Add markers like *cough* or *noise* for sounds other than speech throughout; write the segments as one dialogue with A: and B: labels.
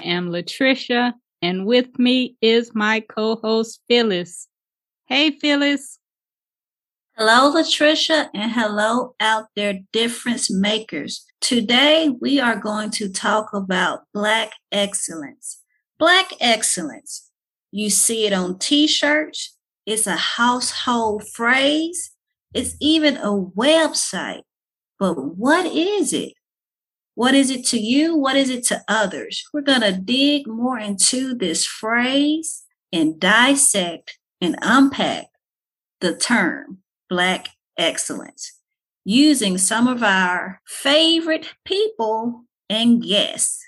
A: Am Latricia, and with me is my co host, Phyllis. Hey, Phyllis.
B: Hello, Latricia, and hello out there, difference makers. Today, we are going to talk about Black excellence. Black excellence. You see it on t shirts, it's a household phrase, it's even a website. But what is it? What is it to you? What is it to others? We're going to dig more into this phrase and dissect and unpack the term Black excellence using some of our favorite people and guests.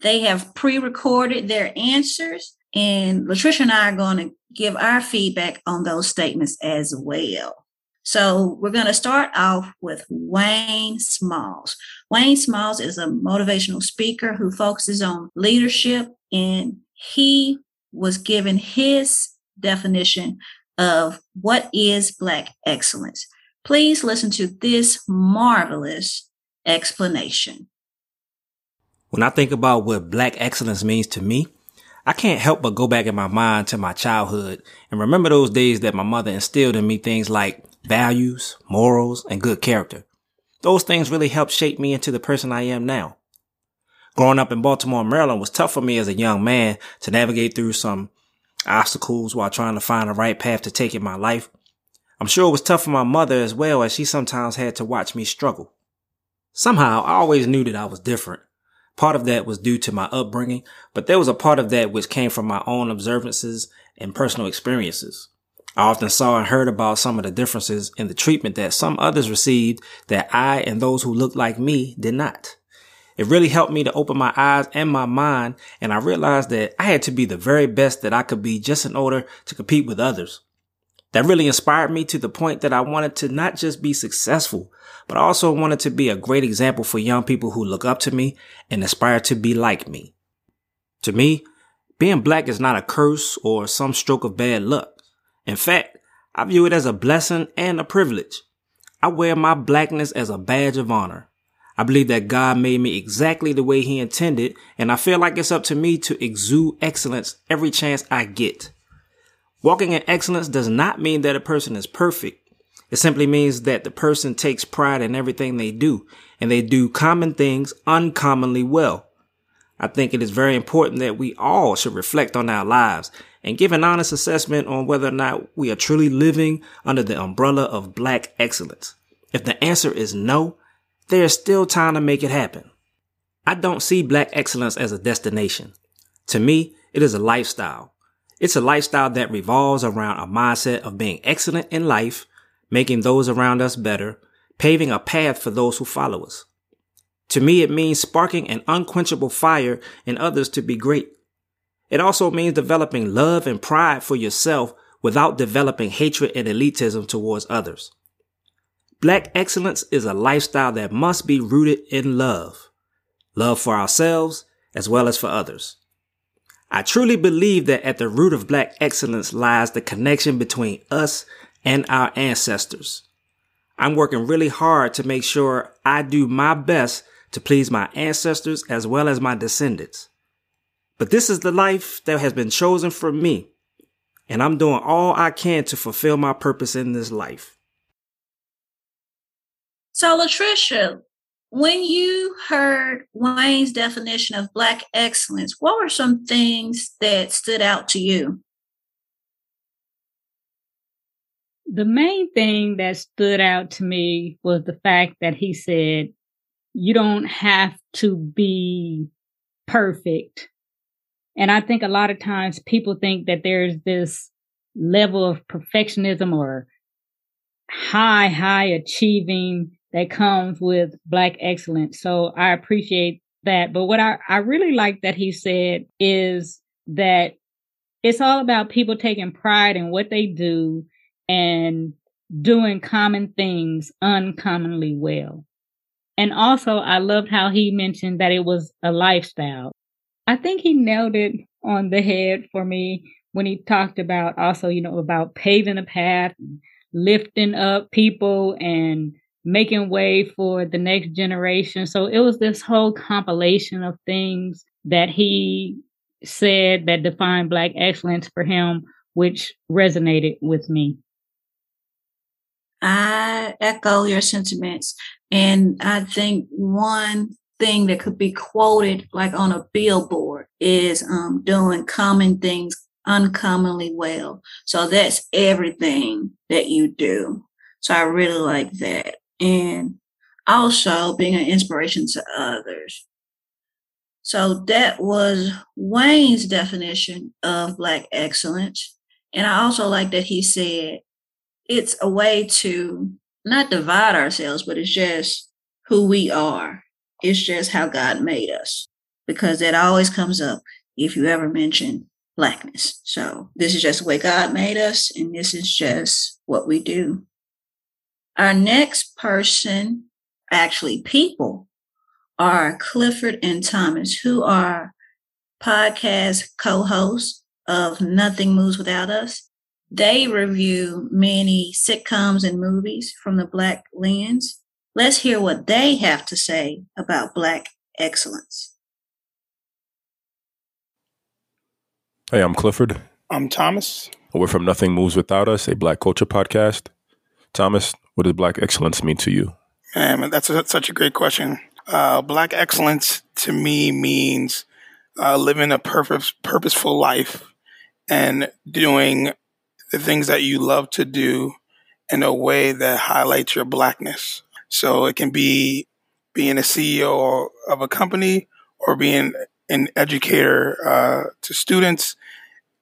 B: They have pre recorded their answers, and Latricia and I are going to give our feedback on those statements as well. So we're going to start off with Wayne Smalls. Wayne Smalls is a motivational speaker who focuses on leadership, and he was given his definition of what is Black excellence. Please listen to this marvelous explanation.
C: When I think about what Black excellence means to me, I can't help but go back in my mind to my childhood and remember those days that my mother instilled in me things like values, morals, and good character. Those things really helped shape me into the person I am now. Growing up in Baltimore, Maryland was tough for me as a young man to navigate through some obstacles while trying to find the right path to take in my life. I'm sure it was tough for my mother as well as she sometimes had to watch me struggle. Somehow I always knew that I was different. Part of that was due to my upbringing, but there was a part of that which came from my own observances and personal experiences. I often saw and heard about some of the differences in the treatment that some others received that I and those who looked like me did not. It really helped me to open my eyes and my mind, and I realized that I had to be the very best that I could be just in order to compete with others. That really inspired me to the point that I wanted to not just be successful, but also wanted to be a great example for young people who look up to me and aspire to be like me. To me, being black is not a curse or some stroke of bad luck. In fact, I view it as a blessing and a privilege. I wear my blackness as a badge of honor. I believe that God made me exactly the way he intended, and I feel like it's up to me to exude excellence every chance I get. Walking in excellence does not mean that a person is perfect. It simply means that the person takes pride in everything they do, and they do common things uncommonly well. I think it is very important that we all should reflect on our lives and give an honest assessment on whether or not we are truly living under the umbrella of black excellence. If the answer is no, there is still time to make it happen. I don't see black excellence as a destination. To me, it is a lifestyle. It's a lifestyle that revolves around a mindset of being excellent in life, making those around us better, paving a path for those who follow us. To me, it means sparking an unquenchable fire in others to be great. It also means developing love and pride for yourself without developing hatred and elitism towards others. Black excellence is a lifestyle that must be rooted in love. Love for ourselves as well as for others. I truly believe that at the root of black excellence lies the connection between us and our ancestors. I'm working really hard to make sure I do my best to please my ancestors as well as my descendants. But this is the life that has been chosen for me, and I'm doing all I can to fulfill my purpose in this life.
B: So, Latricia, when you heard Wayne's definition of Black excellence, what were some things that stood out to you?
A: The main thing that stood out to me was the fact that he said, you don't have to be perfect and I think a lot of times people think that there's this level of perfectionism or high, high achieving that comes with Black excellence. So I appreciate that. But what I, I really like that he said is that it's all about people taking pride in what they do and doing common things uncommonly well. And also, I loved how he mentioned that it was a lifestyle. I think he nailed it on the head for me when he talked about also, you know, about paving a path, lifting up people and making way for the next generation. So it was this whole compilation of things that he said that defined Black excellence for him, which resonated with me.
B: I echo your sentiments. And I think one thing that could be quoted like on a billboard is um, doing common things uncommonly well. So that's everything that you do. So I really like that. And also being an inspiration to others. So that was Wayne's definition of Black excellence. And I also like that he said it's a way to not divide ourselves, but it's just who we are. It's just how God made us because that always comes up if you ever mention blackness. So this is just the way God made us, and this is just what we do. Our next person, actually people, are Clifford and Thomas, who are podcast co-hosts of Nothing Moves Without Us. They review many sitcoms and movies from the Black lens. Let's hear what they have to say about Black excellence.
D: Hey, I'm Clifford.
E: I'm Thomas.
D: We're from Nothing Moves Without Us, a Black culture podcast. Thomas, what does Black excellence mean to you?
E: Man, that's, a, such a great question. Uh, black excellence to me means uh, living a purpose, purposeful life and doing the things that you love to do in a way that highlights your blackness. So it can be being a CEO of a company or being an educator uh, to students.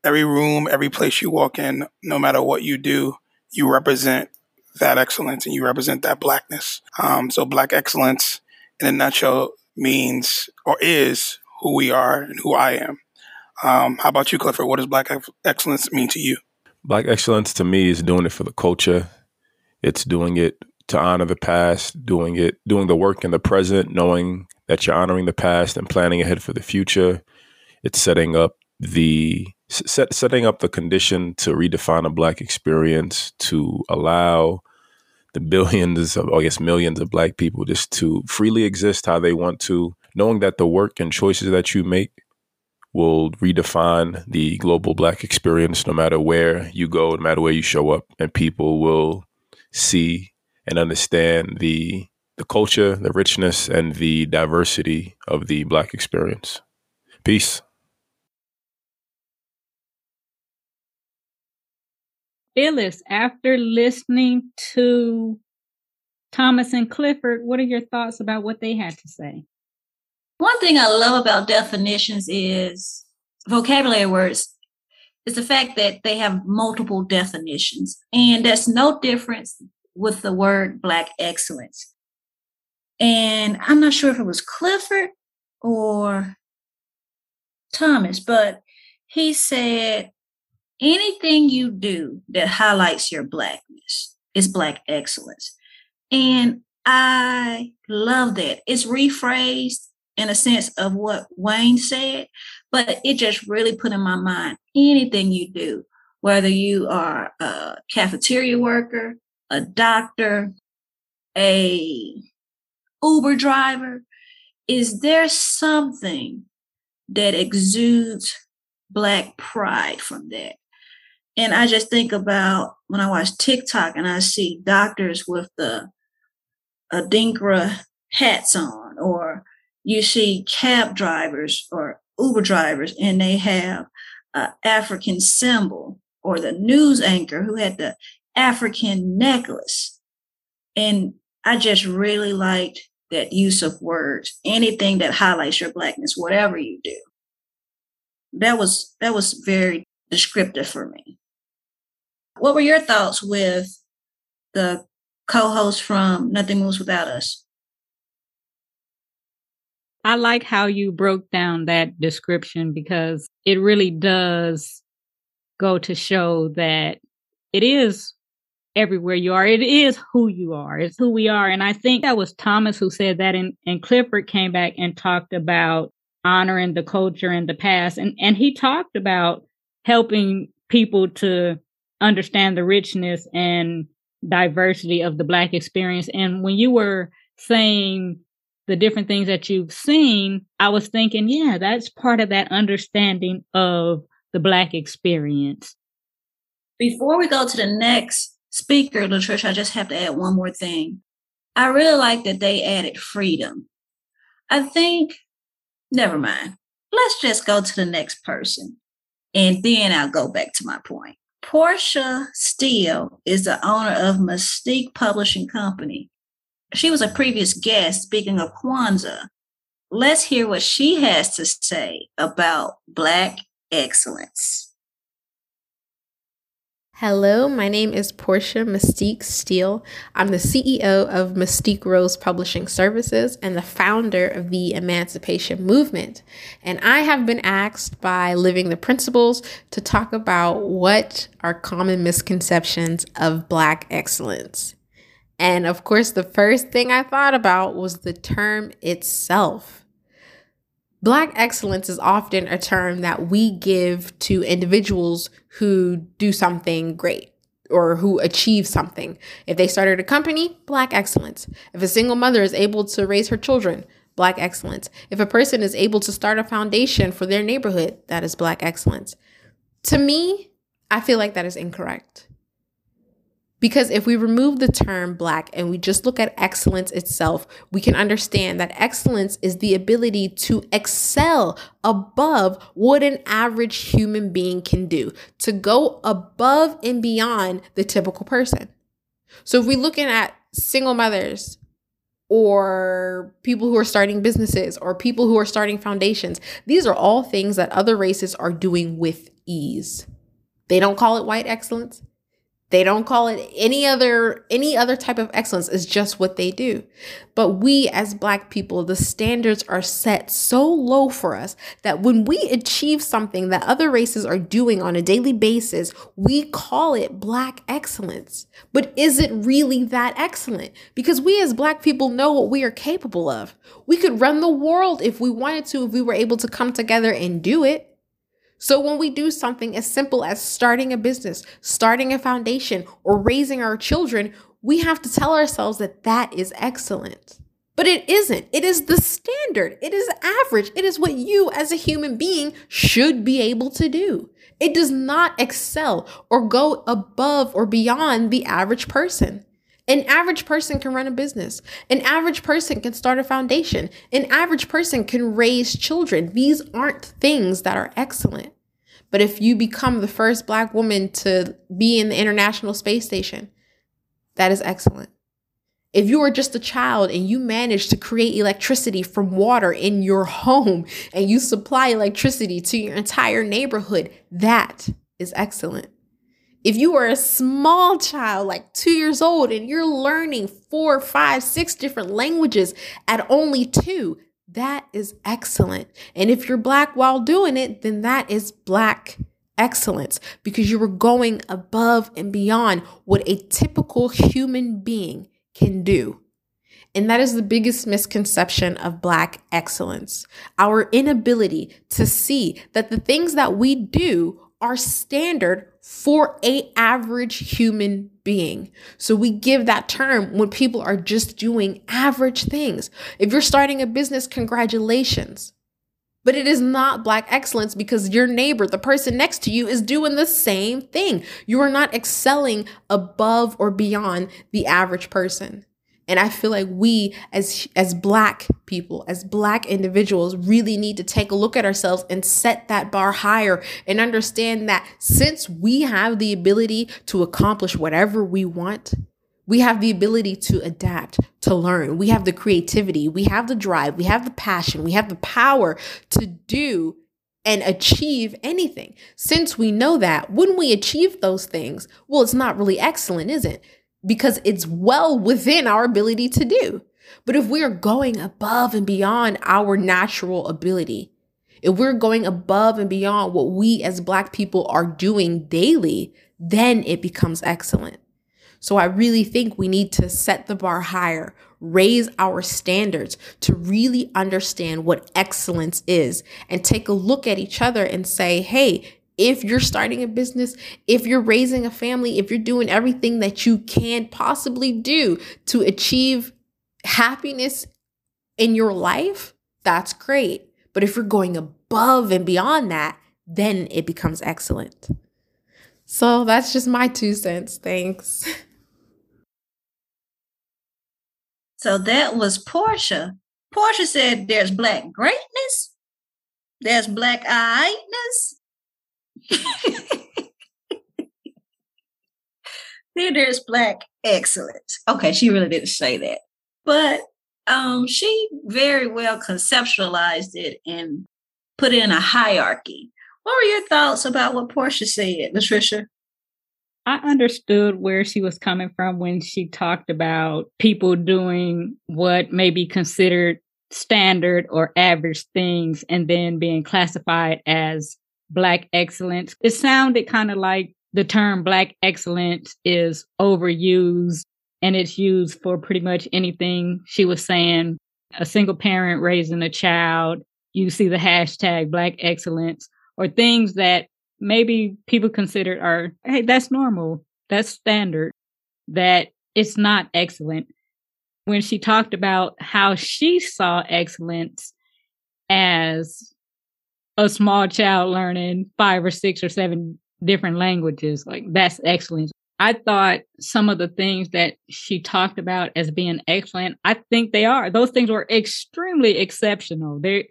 E: Every room, every place you walk in, no matter what you do, you represent that excellence and you represent that blackness. Um, so black excellence in a nutshell means or is who we are and who I am. Um, how about you, Clifford? What does black excellence mean to you?
D: Black excellence to me is doing it for the culture. It's doing it to honor the past, doing it, doing the work in the present, knowing that you're honoring the past and planning ahead for the future. It's setting up the set, setting up the condition to redefine a black experience to allow the billions of, I guess, millions of black people just to freely exist how they want to, knowing that the work and choices that you make will redefine the global black experience no matter where you go, no matter where you show up, and people will see and understand the the culture, the richness, and the diversity of the black experience. Peace.
A: Phyllis, after listening to Thomas and Clifford, what are your thoughts about what they had to say?
B: One thing I love about definitions is vocabulary words is the fact that they have multiple definitions. And that's no difference with the word Black excellence. And I'm not sure if it was Clifford or Thomas, but he said anything you do that highlights your blackness is black excellence. And I love that. It's rephrased in a sense of what Wayne said, but it just really put in my mind anything you do, whether you are a cafeteria worker, a doctor, a Uber driver, is there something that exudes black pride from that? And I just think about when I watch TikTok and I see doctors with the Adinkra hats on, or you see cab drivers or Uber drivers and they have an African symbol, or the news anchor who had the African necklace. And I just really liked that use of words, anything that highlights your blackness, whatever you do. That was that was very descriptive for me. What were your thoughts with the co-host from Nothing Moves Without Us?
A: I like how you broke down that description because it really does go to show that it is everywhere you are. It is who you are. It's who we are. And I think that was Thomas who said that and, and Clifford came back and talked about honoring the culture and the past. And and he talked about helping people to understand the richness and diversity of the black experience. And when you were saying the different things that you've seen, I was thinking, yeah, that's part of that understanding of the Black experience.
B: Before we go to the next speaker, Latricia, I just have to add one more thing. I really like that they added freedom. I think, never mind. Let's just go to the next person. And then I'll go back to my point. Portia Steele is the owner of Mystique Publishing Company, she was a previous guest speaking of Kwanzaa. Let's hear what she has to say about Black excellence.
F: Hello, my name is Portia Mystique Steele. I'm the CEO of Mystique Rose Publishing Services and the founder of the Emancipation Movement. And I have been asked by Living the Principles to talk about what are common misconceptions of Black excellence. And of course, the first thing I thought about was the term itself. Black excellence is often a term that we give to individuals who do something great or who achieve something. If they started a company, Black excellence. If a single mother is able to raise her children, Black excellence. If a person is able to start a foundation for their neighborhood, that is Black excellence. To me, I feel like that is incorrect. Because if we remove the term black and we just look at excellence itself, we can understand that excellence is the ability to excel above what an average human being can do, to go above and beyond the typical person. So if we're looking at single mothers, or people who are starting businesses or people who are starting foundations. These are all things that other races are doing with ease. They don't call it white excellence. They don't call it any other any other type of excellence. It's just what they do. But we as black people, the standards are set so low for us that when we achieve something that other races are doing on a daily basis, we call it black excellence. But is it really that excellent? Because we as black people know what we are capable of. We could run the world if we wanted to if we were able to come together and do it. So when we do something as simple as starting a business, starting a foundation, or raising our children, we have to tell ourselves that that is excellent. But it isn't. It is the standard. It is average. It is what you as a human being should be able to do. It does not excel or go above or beyond the average person. An average person can run a business. An average person can start a foundation. An average person can raise children. These aren't things that are excellent. But if you become the first black woman to be in the International Space Station, that is excellent. If you are just a child and you manage to create electricity from water in your home and you supply electricity to your entire neighborhood, that is excellent. If you are a small child, like two years old, and you're learning four, five, six different languages at only two, that is excellent. And if you're black while doing it, then that is black excellence because you were going above and beyond what a typical human being can do. And that is the biggest misconception of Black excellence our inability to see that the things that we do are standard for a average human being. So we give that term when people are just doing average things. If you're starting a business, congratulations. But it is not black excellence because your neighbor, the person next to you, is doing the same thing. You are not excelling above or beyond the average person. And I feel like we as as black people, as black individuals really need to take a look at ourselves and set that bar higher and understand that since we have the ability to accomplish whatever we want, we have the ability to adapt, to learn. We have the creativity, we have the drive, we have the passion, we have the power to do and achieve anything. Since we know that, when we achieve those things, well, it's not really excellent, is it? Because it's well within our ability to do. But if we are going above and beyond our natural ability, if we're going above and beyond what we as Black people are doing daily, then it becomes excellent. So I really think we need to set the bar higher, raise our standards to really understand what excellence is and take a look at each other and say, hey, if you're starting a business, if you're raising a family, if you're doing everything that you can possibly do to achieve happiness in your life, that's great. But if you're going above and beyond that, then it becomes excellent. So that's just my two cents. Thanks.
B: So that was Portia. Portia said there's black greatness, there's black eyedness. Then there's black excellence. Okay, she really didn't say that. But um, she very well conceptualized it and put in a hierarchy. What were your thoughts about what Portia said, Latricia?
A: I understood where she was coming from when she talked about people doing what may be considered standard or average things and then being classified as Black excellence. It sounded kind of like the term Black excellence is overused and it's used for pretty much anything. She was saying a single parent raising a child, you see the hashtag Black excellence or things that maybe people consider are, hey, that's normal, that's standard, that it's not excellent. When she talked about how she saw excellence as a small child learning five or six or seven different languages, like that's excellence. I thought some of the things that she talked about as being excellent, I think they are. Those things were extremely exceptional. They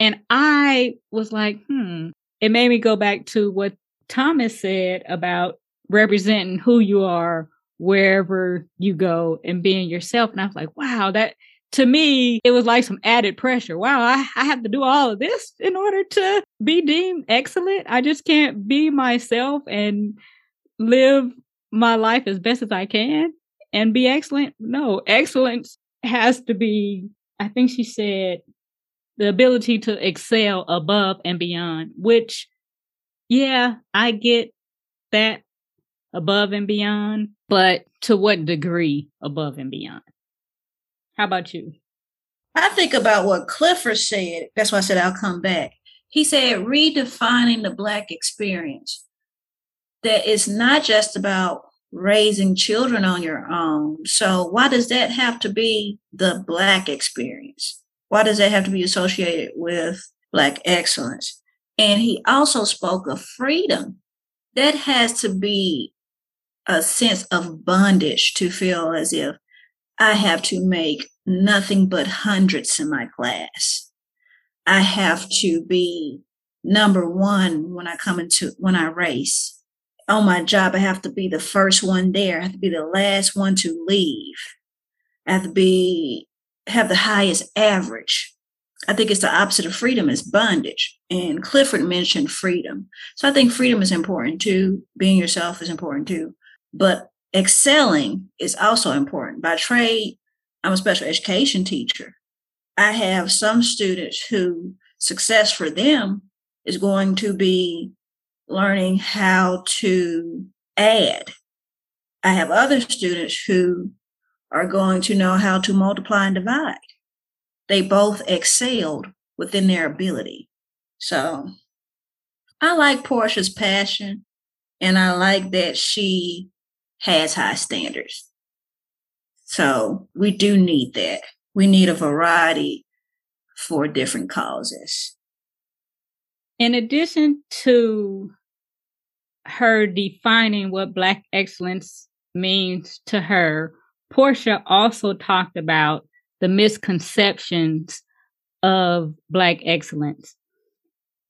A: and I was like, hmm, it made me go back to what Thomas said about representing who you are wherever you go and being yourself. And I was like, wow, that to me, it was like some added pressure. Wow, I, I have to do all of this in order to be deemed excellent. I just can't be myself and live my life as best as I can and be excellent. No, excellence has to be, I think she said, the ability to excel above and beyond, which, yeah, I get that above and beyond, but to what degree above and beyond? How about you?
B: I think about what Clifford said. That's why I said I'll come back. He said, redefining the Black experience. That it's not just about raising children on your own. So, why does that have to be the Black experience? Why does that have to be associated with Black excellence? And he also spoke of freedom. That has to be a sense of bondage to feel as if I have to make nothing but hundreds in my class. I have to be number one when I come into, when I race. On my job, I have to be the first one there. I have to be the last one to leave. I have to be have the highest average. I think it's the opposite of freedom is bondage. And Clifford mentioned freedom. So I think freedom is important too. Being yourself is important too. But excelling is also important. By trade, I'm a special education teacher. I have some students who success for them is going to be learning how to add. I have other students who are going to know how to multiply and divide. They both excelled within their ability. So I like Portia's passion and I like that she has high standards. So we do need that. We need a variety for different causes.
A: In addition to her defining what Black excellence means to her, Portia also talked about the misconceptions of Black excellence.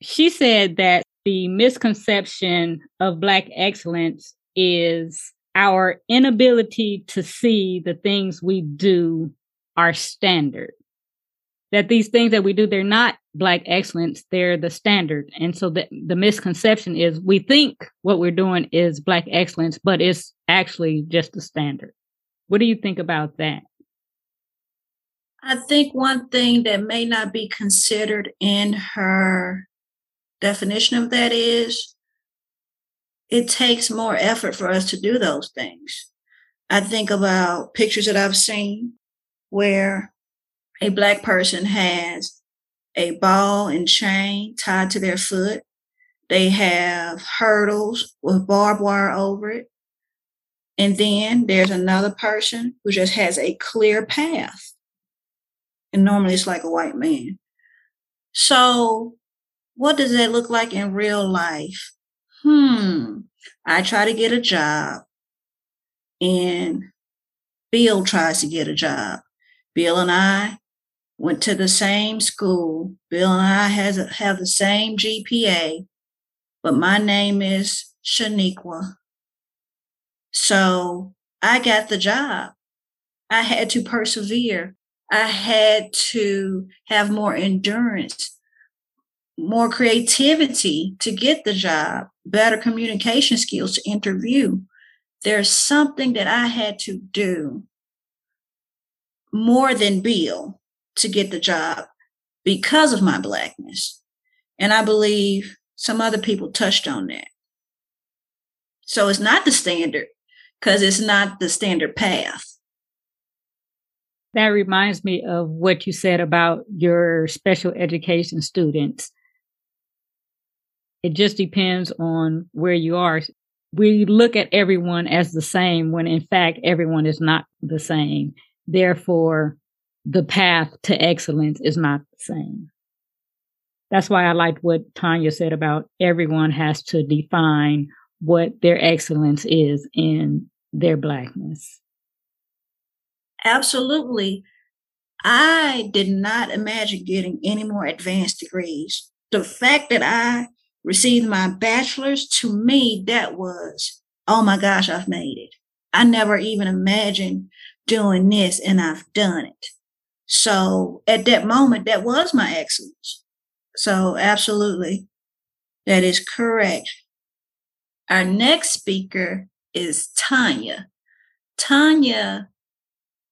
A: She said that the misconception of Black excellence is our inability to see the things we do are standard. That these things that we do, they're not Black excellence, they're the standard. And so the, the misconception is we think what we're doing is Black excellence, but it's actually just the standard. What do you think about that?
B: I think one thing that may not be considered in her definition of that is it takes more effort for us to do those things. I think about pictures that I've seen where a black person has a ball and chain tied to their foot. They have hurdles with barbed wire over it. And then there's another person who just has a clear path. And normally it's like a white man. So what does that look like in real life? Hmm. I try to get a job and Bill tries to get a job. Bill and I went to the same school. Bill and I has have the same GPA, but my name is Shaniqua. So I got the job. I had to persevere. I had to have more endurance more creativity to get the job, better communication skills to interview. There's something that I had to do more than Bill to get the job because of my blackness. And I believe some other people touched on that. So it's not the standard because it's not the standard path.
A: That reminds me of what you said about your special education students it just depends on where you are. We look at everyone as the same when in fact everyone is not the same. Therefore, the path to excellence is not the same. That's why I liked what Tanya said about everyone has to define what their excellence is in their blackness.
B: Absolutely. I did not imagine getting any more advanced degrees. The fact that I received my bachelor's, to me, that was, oh my gosh, I've made it. I never even imagined doing this and I've done it. So at that moment, that was my excellence. So absolutely, that is correct. Our next speaker is Tanya. Tanya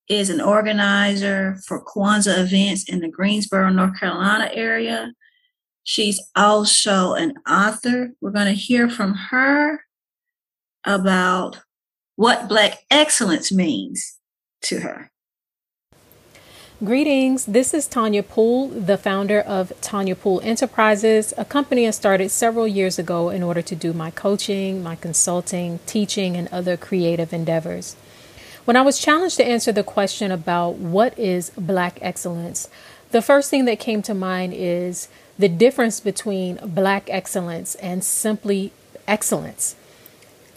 B: is an organizer for Kwanzaa events in the Greensboro, North Carolina area. She's also an author. We're going to hear from her about what Black excellence means to her.
G: Greetings. This is Tanya Poole, the founder of Tanya Poole Enterprises, a company I started several years ago in order to do my coaching, my consulting, teaching, and other creative endeavors. When I was challenged to answer the question about what is Black excellence, the first thing that came to mind is the difference between black excellence and simply excellence.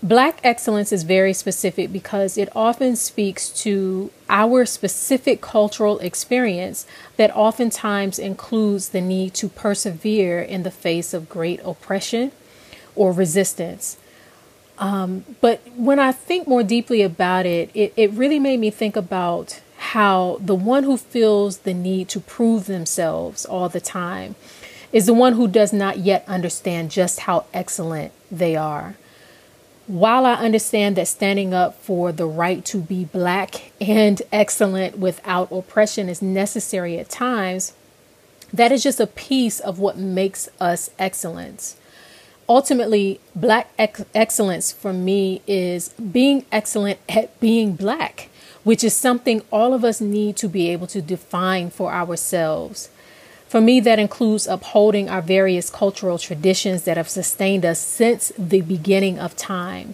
G: Black excellence is very specific because it often speaks to our specific cultural experience that oftentimes includes the need to persevere in the face of great oppression or resistance. Um, but when I think more deeply about it, it, it really made me think about how the one who feels the need to prove themselves all the time is the one who does not yet understand just how excellent they are. While I understand that standing up for the right to be black and excellent without oppression is necessary at times, that is just a piece of what makes us excellence. Ultimately, black ex- excellence for me is being excellent at being black, which is something all of us need to be able to define for ourselves. For me, that includes upholding our various cultural traditions that have sustained us since the beginning of time.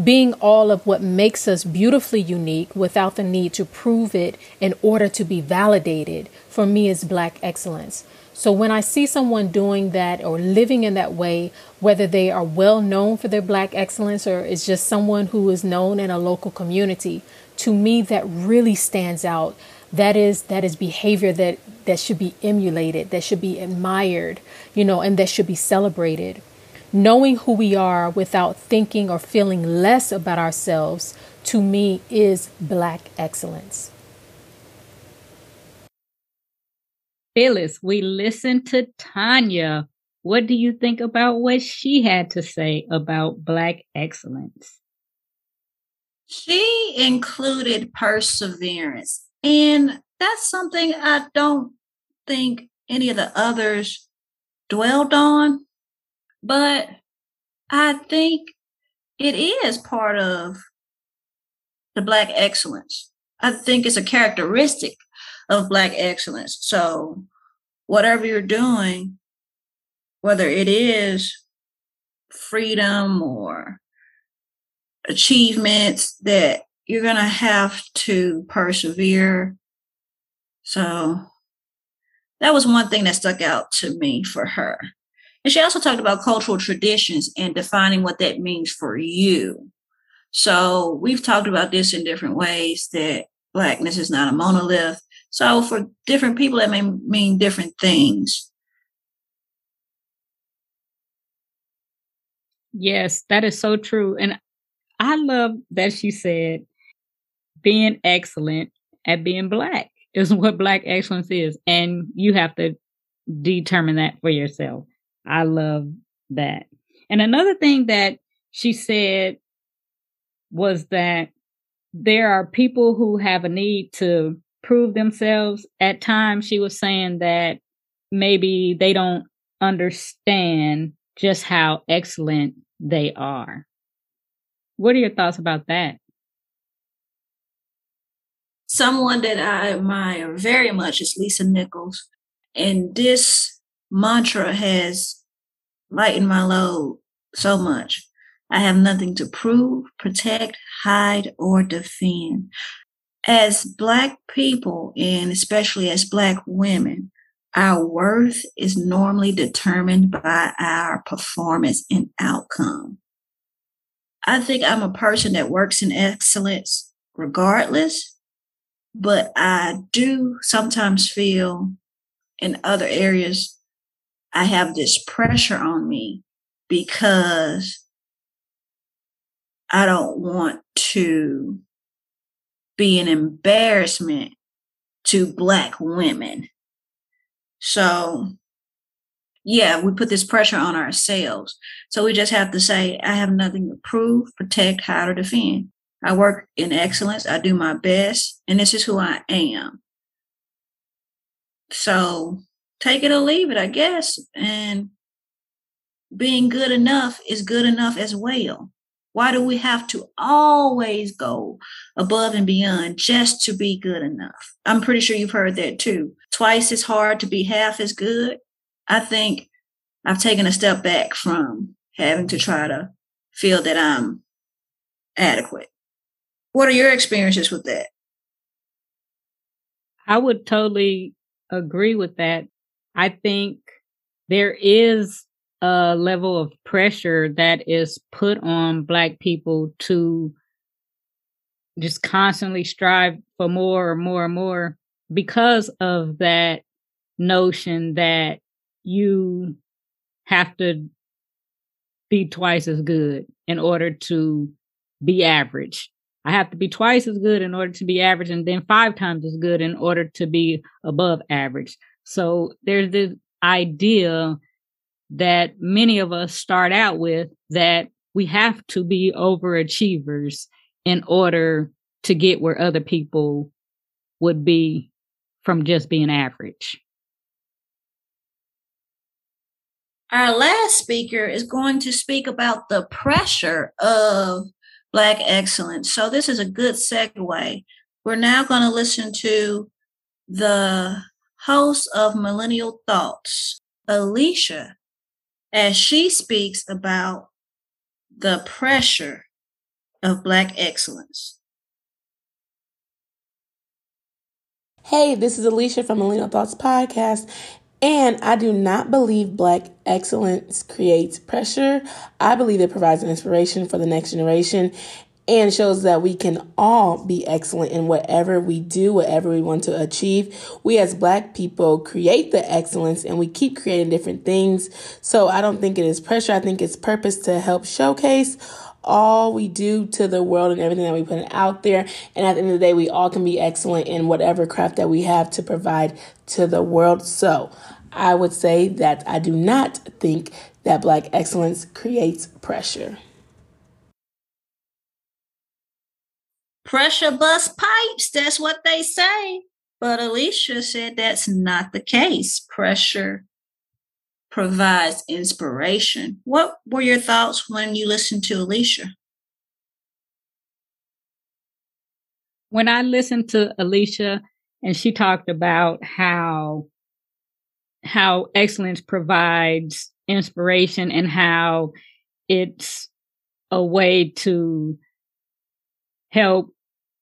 G: Being all of what makes us beautifully unique without the need to prove it in order to be validated, for me, is Black excellence. So when I see someone doing that or living in that way, whether they are well known for their Black excellence or is just someone who is known in a local community, to me, that really stands out that is that is behavior that that should be emulated that should be admired you know and that should be celebrated. Knowing who we are without thinking or feeling less about ourselves to me is black excellence.
A: Phyllis we listened to tanya. What do you think about what she had to say about black excellence?
B: She included perseverance and that's something I don't think any of the others dwelled on, but I think it is part of the Black excellence. I think it's a characteristic of Black excellence. So, whatever you're doing, whether it is freedom or achievements, that you're going to have to persevere. So, that was one thing that stuck out to me for her. And she also talked about cultural traditions and defining what that means for you. So we've talked about this in different ways that blackness is not a monolith. So for different people, that may mean different things.
A: Yes, that is so true. And I love that she said being excellent at being black is what black excellence is. And you have to determine that for yourself. I love that. And another thing that she said was that there are people who have a need to prove themselves. At times, she was saying that maybe they don't understand just how excellent they are. What are your thoughts about that?
B: Someone that I admire very much is Lisa Nichols. And this mantra has lightened my load so much. I have nothing to prove, protect, hide, or defend. As Black people, and especially as Black women, our worth is normally determined by our performance and outcome. I think I'm a person that works in excellence regardless, but I do sometimes feel in other areas I have this pressure on me because I don't want to be an embarrassment to Black women. So, yeah, we put this pressure on ourselves. So we just have to say, I have nothing to prove, protect, hide, or defend. I work in excellence. I do my best, and this is who I am. So take it or leave it, I guess. And being good enough is good enough as well. Why do we have to always go above and beyond just to be good enough? I'm pretty sure you've heard that too. Twice as hard to be half as good. I think I've taken a step back from having to try to feel that I'm adequate. What are your experiences with that?
A: I would totally agree with that. I think there is a level of pressure that is put on black people to just constantly strive for more and more and more because of that notion that you have to be twice as good in order to be average. I have to be twice as good in order to be average and then five times as good in order to be above average. So there's this idea that many of us start out with that we have to be overachievers in order to get where other people would be from just being average.
B: Our last speaker is going to speak about the pressure of Black excellence. So, this is a good segue. We're now going to listen to the host of Millennial Thoughts, Alicia, as she speaks about the pressure of Black excellence.
H: Hey, this is Alicia from Millennial Thoughts Podcast, and I do not believe Black excellence creates pressure. I believe it provides an inspiration for the next generation and shows that we can all be excellent in whatever we do, whatever we want to achieve. We as black people create the excellence and we keep creating different things. So I don't think it is pressure. I think it's purpose to help showcase all we do to the world and everything that we put out there. And at the end of the day, we all can be excellent in whatever craft that we have to provide to the world. So I would say that I do not think that black excellence creates pressure.
B: Pressure bust pipes. That's what they say. But Alicia said that's not the case. Pressure provides inspiration. What were your thoughts when you listened to Alicia?
A: When I listened to Alicia and she talked about how how excellence provides inspiration and how it's a way to help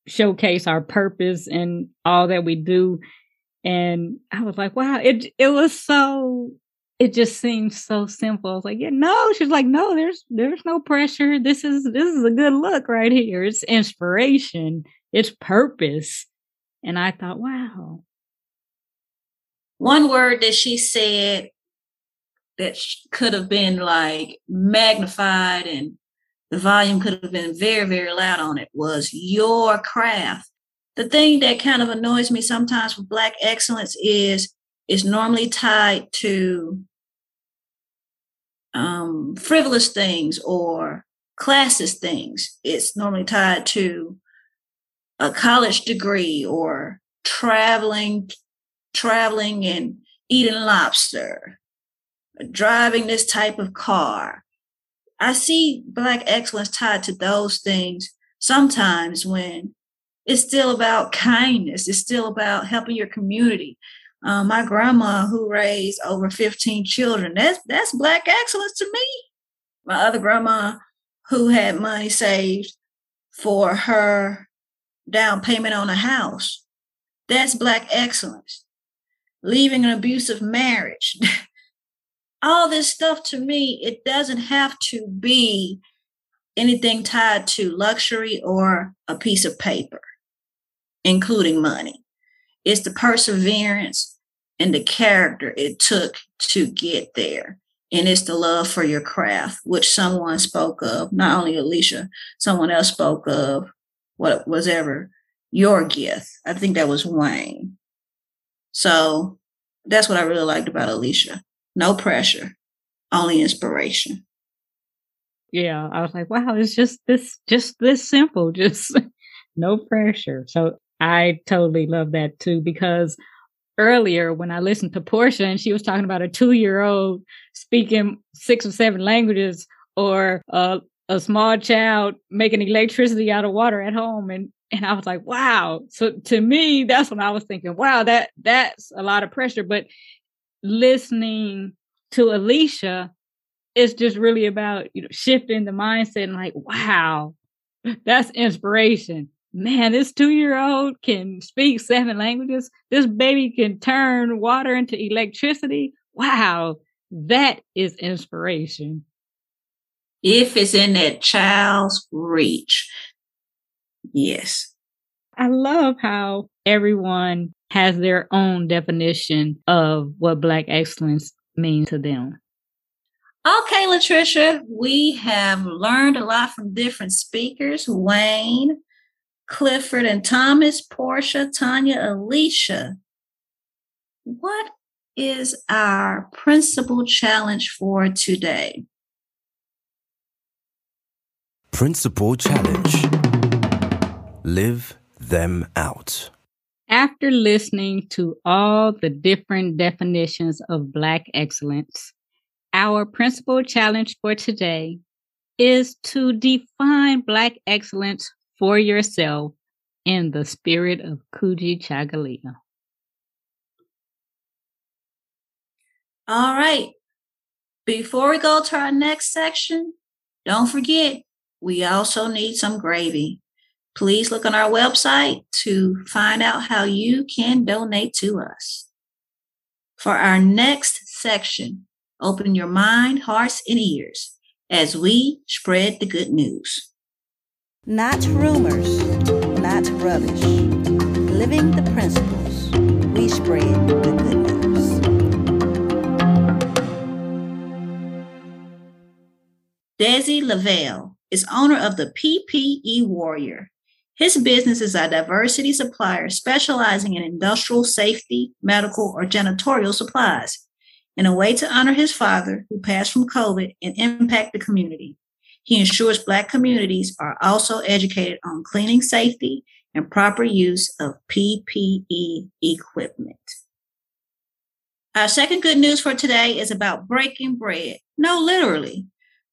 A: showcase our purpose and all that we do. And I was like, wow, it it was so it just seemed so simple. I was like, yeah, no. She's like, no, there's there's no pressure. This is this is a good look right here. It's inspiration. It's purpose. And I thought, wow.
B: One word that she said that could have been like magnified and the volume could have been very, very loud on it was your craft. The thing that kind of annoys me sometimes with Black excellence is it's normally tied to um, frivolous things or classist things. It's normally tied to a college degree or traveling, traveling and eating lobster, driving this type of car. I see Black excellence tied to those things sometimes when it's still about kindness, it's still about helping your community. Um, my grandma, who raised over 15 children, that's, that's Black excellence to me. My other grandma, who had money saved for her down payment on a house, that's Black excellence. Leaving an abusive marriage, *laughs* all this stuff to me, it doesn't have to be anything tied to luxury or a piece of paper, including money. It's the perseverance and the character it took to get there. And it's the love for your craft, which someone spoke of, not only Alicia, someone else spoke of what was ever your gift. I think that was Wayne. So that's what I really liked about Alicia no pressure, only inspiration.
A: Yeah, I was like, wow, it's just this, just this simple, *laughs* just no pressure. So I totally love that too, because earlier when I listened to Portia and she was talking about a two year old speaking six or seven languages or a small child making electricity out of water at home and and I was like, wow. So to me, that's when I was thinking, wow, that that's a lot of pressure. But listening to Alicia, it's just really about you know shifting the mindset and like, wow, that's inspiration. Man, this two year old can speak seven languages. This baby can turn water into electricity. Wow, that is inspiration.
B: If it's in that child's reach. Yes.
A: I love how everyone has their own definition of what Black excellence means to them.
B: Okay, Latricia, we have learned a lot from different speakers Wayne, Clifford, and Thomas, Portia, Tanya, Alicia. What is our principle challenge for today?
I: Principle challenge Live them out.
A: After listening to all the different definitions of Black excellence, our principle challenge for today is to define Black excellence for yourself in the spirit of Kujichagulia.
B: All right. Before we go to our next section, don't forget, we also need some gravy please look on our website to find out how you can donate to us. For our next section, open your mind, hearts, and ears as we spread the good news.
J: Not rumors, not rubbish. Living the principles, we spread the good news.
B: Desi Lavelle is owner of the PPE Warrior, his business is a diversity supplier specializing in industrial safety, medical, or janitorial supplies in a way to honor his father who passed from COVID and impact the community. He ensures Black communities are also educated on cleaning safety and proper use of PPE equipment. Our second good news for today is about breaking bread. No, literally.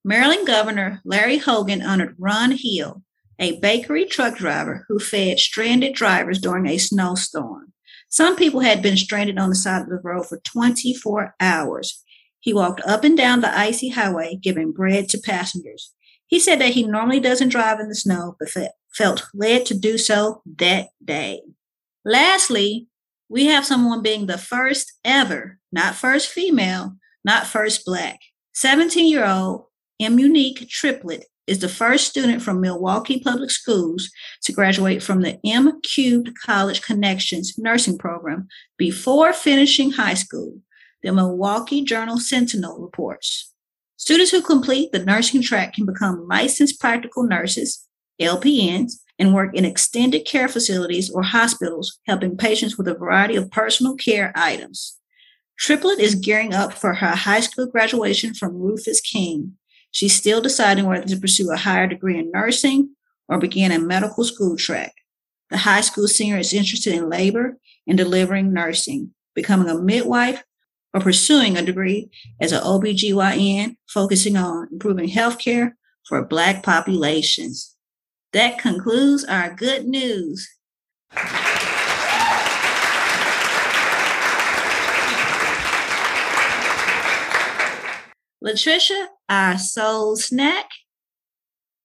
B: Maryland Governor Larry Hogan honored Ron Hill, a bakery truck driver who fed stranded drivers during a snowstorm. Some people had been stranded on the side of the road for 24 hours. He walked up and down the icy highway giving bread to passengers. He said that he normally doesn't drive in the snow, but felt led to do so that day. Lastly, we have someone being the first ever, not first female, not first black, 17 year old Mmunique Triplet is the first student from Milwaukee Public Schools to graduate from the M Cubed College Connections nursing program before finishing high school, the Milwaukee Journal Sentinel reports. Students who complete the nursing track can become licensed practical nurses, LPNs, and work in extended care facilities or hospitals, helping patients with a variety of personal care items. Triplet is gearing up for her high school graduation from Rufus King, She's still deciding whether to pursue a higher degree in nursing or begin a medical school track. The high school senior is interested in labor and delivering nursing, becoming a midwife, or pursuing a degree as an OBGYN, focusing on improving healthcare for Black populations. That concludes our good news. Latricia, our soul snack.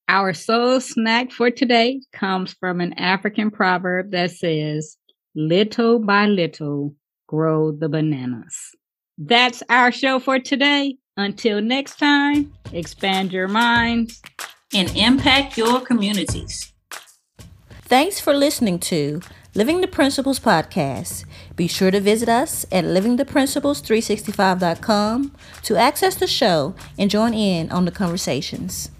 A: Our soul snack for today comes from an African proverb that says, little by little grow the bananas. That's our show for today. Until next time, expand your minds
B: and impact your communities.
J: Thanks for listening to Living the Principles podcast. Be sure to visit us at livingtheprinciples365.com to access the show and join in on the conversations.